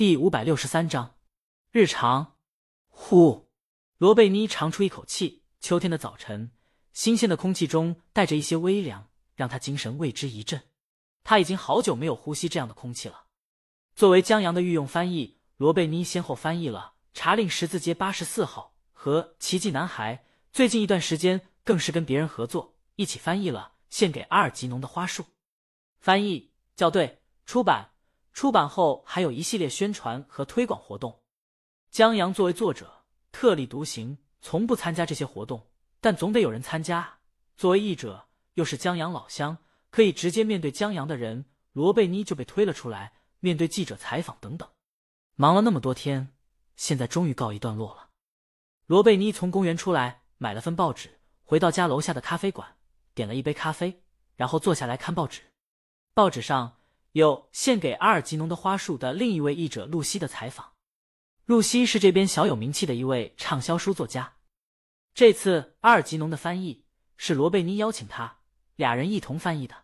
第五百六十三章日常。呼，罗贝妮长出一口气。秋天的早晨，新鲜的空气中带着一些微凉，让他精神为之一振。他已经好久没有呼吸这样的空气了。作为江阳的御用翻译，罗贝妮先后翻译了《查令十字街八十四号》和《奇迹男孩》。最近一段时间，更是跟别人合作，一起翻译了《献给阿尔吉农的花束》。翻译、校对、出版，出版后还有一系列宣传和推广活动。江阳作为作者，特立独行，从不参加这些活动，但总得有人参加。作为译者，又是江阳老乡，可以直接面对江阳的人，罗贝妮就被推了出来，面对记者采访等等。忙了那么多天，现在终于告一段落了。罗贝妮从公园出来，买了份报纸，回到家楼下的咖啡馆，点了一杯咖啡，然后坐下来看报纸。报纸上有献给阿尔吉农的花束的另一位译者露西的采访。露西是这边小有名气的一位畅销书作家。这次阿尔吉农的翻译是罗贝妮邀请他，俩人一同翻译的。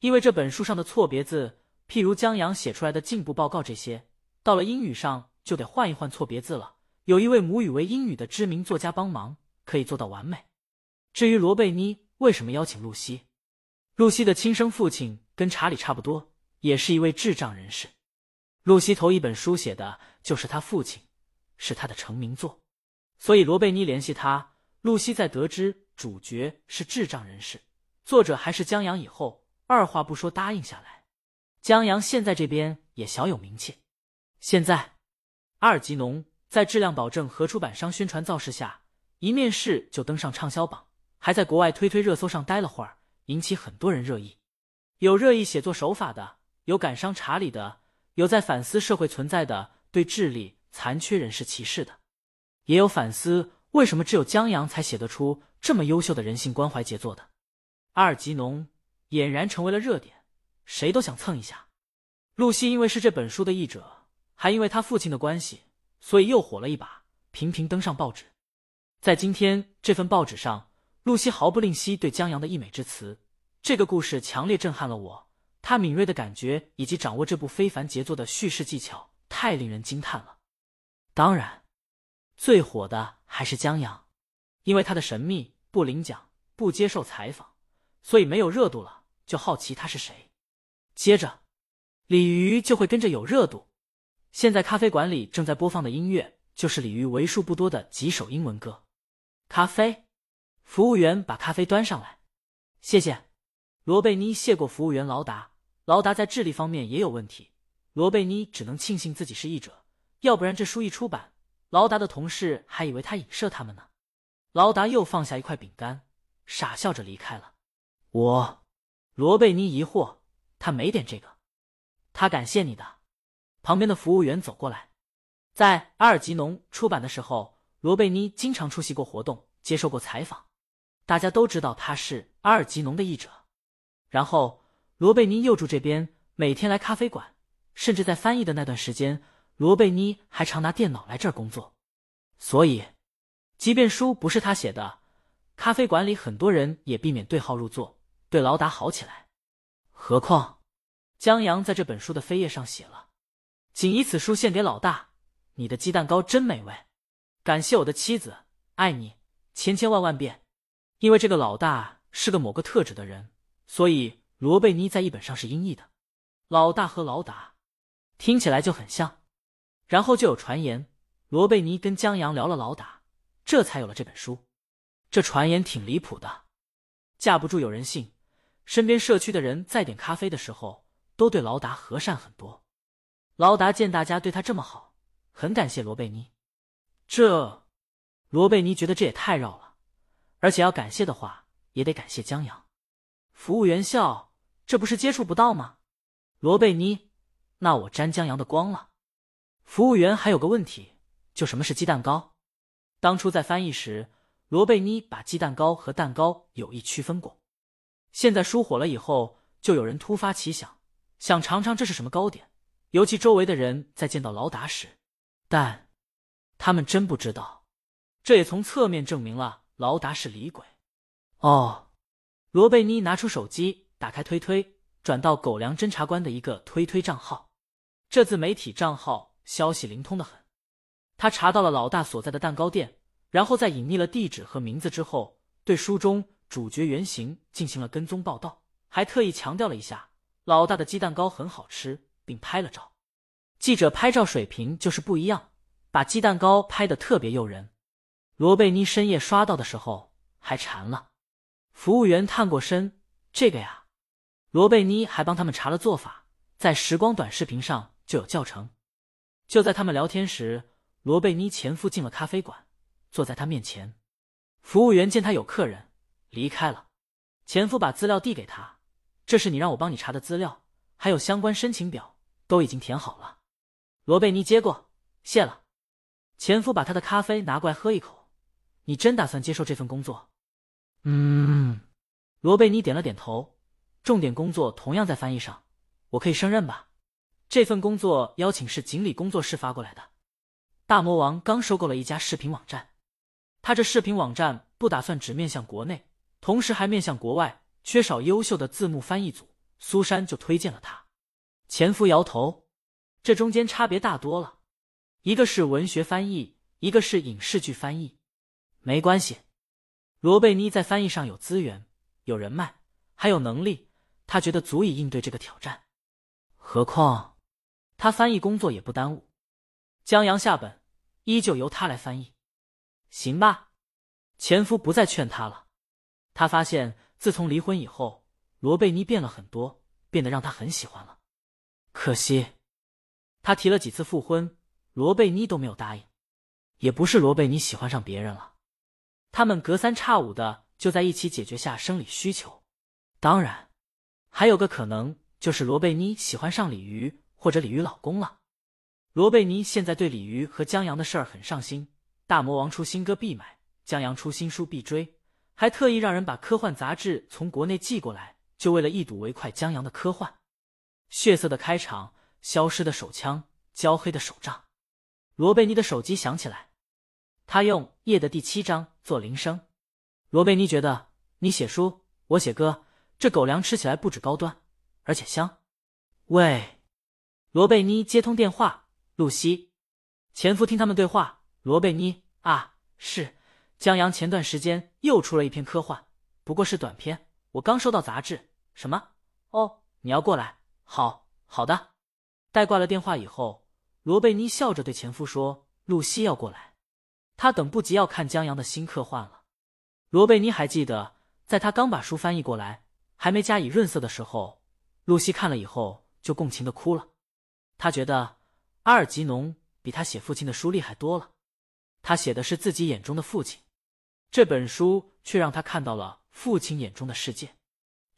因为这本书上的错别字，譬如江阳写出来的进步报告这些，到了英语上就得换一换错别字了。有一位母语为英语的知名作家帮忙，可以做到完美。至于罗贝妮为什么邀请露西，露西的亲生父亲。跟查理差不多，也是一位智障人士。露西头一本书写的就是他父亲，是他的成名作，所以罗贝妮联系他。露西在得知主角是智障人士，作者还是江阳以后，二话不说答应下来。江阳现在这边也小有名气，现在阿尔吉农在质量保证和出版商宣传造势下，一面试就登上畅销榜，还在国外推推热搜上待了会儿，引起很多人热议。有热议写作手法的，有感伤查理的，有在反思社会存在的对智力残缺人士歧视的，也有反思为什么只有江阳才写得出这么优秀的人性关怀杰作的。阿尔吉农俨然成为了热点，谁都想蹭一下。露西因为是这本书的译者，还因为他父亲的关系，所以又火了一把，频频登上报纸。在今天这份报纸上，露西毫不吝惜对江阳的溢美之词。这个故事强烈震撼了我，他敏锐的感觉以及掌握这部非凡杰作的叙事技巧，太令人惊叹了。当然，最火的还是江阳，因为他的神秘不领奖、不接受采访，所以没有热度了，就好奇他是谁。接着，鲤鱼就会跟着有热度。现在咖啡馆里正在播放的音乐就是鲤鱼为数不多的几首英文歌。咖啡，服务员把咖啡端上来，谢谢。罗贝妮谢过服务员劳达，劳达在智力方面也有问题。罗贝妮只能庆幸自己是译者，要不然这书一出版，劳达的同事还以为他影射他们呢。劳达又放下一块饼干，傻笑着离开了。我，罗贝妮疑惑，他没点这个，他感谢你的。旁边的服务员走过来，在阿尔吉农出版的时候，罗贝妮经常出席过活动，接受过采访，大家都知道他是阿尔吉农的译者。然后，罗贝妮又住这边，每天来咖啡馆，甚至在翻译的那段时间，罗贝妮还常拿电脑来这儿工作。所以，即便书不是他写的，咖啡馆里很多人也避免对号入座，对劳达好起来。何况，江阳在这本书的扉页上写了：“仅以此书献给老大，你的鸡蛋糕真美味，感谢我的妻子，爱你千千万万遍。”因为这个老大是个某个特指的人。所以罗贝妮在译本上是音译的，老大和老达听起来就很像。然后就有传言，罗贝妮跟江阳聊了老达，这才有了这本书。这传言挺离谱的，架不住有人信。身边社区的人在点咖啡的时候，都对劳达和善很多。劳达见大家对他这么好，很感谢罗贝妮。这罗贝妮觉得这也太绕了，而且要感谢的话，也得感谢江阳。服务员笑：“这不是接触不到吗？”罗贝妮：“那我沾江阳的光了。”服务员还有个问题，就什么是鸡蛋糕？当初在翻译时，罗贝妮把鸡蛋糕和蛋糕有意区分过。现在书火了以后，就有人突发奇想，想尝尝这是什么糕点。尤其周围的人在见到劳达时，但他们真不知道。这也从侧面证明了劳达是李鬼。哦。罗贝妮拿出手机，打开推推，转到狗粮侦查官的一个推推账号。这自媒体账号消息灵通的很。他查到了老大所在的蛋糕店，然后在隐匿了地址和名字之后，对书中主角原型进行了跟踪报道，还特意强调了一下老大的鸡蛋糕很好吃，并拍了照。记者拍照水平就是不一样，把鸡蛋糕拍得特别诱人。罗贝妮深夜刷到的时候还馋了。服务员探过身，这个呀，罗贝妮还帮他们查了做法，在时光短视频上就有教程。就在他们聊天时。罗贝妮前夫进了咖啡馆，坐在他面前。服务员见他有客人，离开了。前夫把资料递给他：“这是你让我帮你查的资料，还有相关申请表，都已经填好了。”罗贝妮接过，谢了。前夫把他的咖啡拿过来喝一口：“你真打算接受这份工作？”“嗯。”罗贝妮点了点头。重点工作同样在翻译上，我可以胜任吧？这份工作邀请是锦鲤工作室发过来的。大魔王刚收购了一家视频网站，他这视频网站不打算只面向国内，同时还面向国外，缺少优秀的字幕翻译组，苏珊就推荐了他。前夫摇头，这中间差别大多了，一个是文学翻译，一个是影视剧翻译。没关系，罗贝妮在翻译上有资源、有人脉，还有能力，他觉得足以应对这个挑战。何况他翻译工作也不耽误。江阳下本，依旧由他来翻译，行吧？前夫不再劝他了。他发现自从离婚以后，罗贝妮变了很多，变得让他很喜欢了。可惜，他提了几次复婚，罗贝妮都没有答应。也不是罗贝妮喜欢上别人了，他们隔三差五的就在一起解决下生理需求。当然，还有个可能就是罗贝妮喜欢上鲤鱼或者鲤鱼老公了。罗贝妮现在对鲤鱼和江阳的事儿很上心，大魔王出新歌必买，江阳出新书必追，还特意让人把科幻杂志从国内寄过来，就为了一睹为快江阳的科幻。血色的开场，消失的手枪，焦黑的手杖。罗贝妮的手机响起来，他用夜的第七章做铃声。罗贝妮觉得，你写书，我写歌，这狗粮吃起来不止高端，而且香。喂，罗贝妮接通电话。露西，前夫听他们对话。罗贝妮啊，是江阳。前段时间又出了一篇科幻，不过是短篇。我刚收到杂志。什么？哦，你要过来？好好的。待挂了电话以后，罗贝妮笑着对前夫说：“露西要过来，他等不及要看江阳的新科幻了。”罗贝妮还记得，在他刚把书翻译过来，还没加以润色的时候，露西看了以后就共情的哭了。他觉得。阿尔吉农比他写父亲的书厉害多了，他写的是自己眼中的父亲，这本书却让他看到了父亲眼中的世界。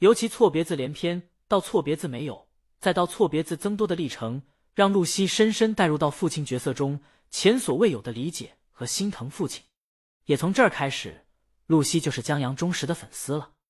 尤其错别字连篇到错别字没有，再到错别字增多的历程，让露西深深带入到父亲角色中，前所未有的理解和心疼父亲。也从这儿开始，露西就是江阳忠实的粉丝了。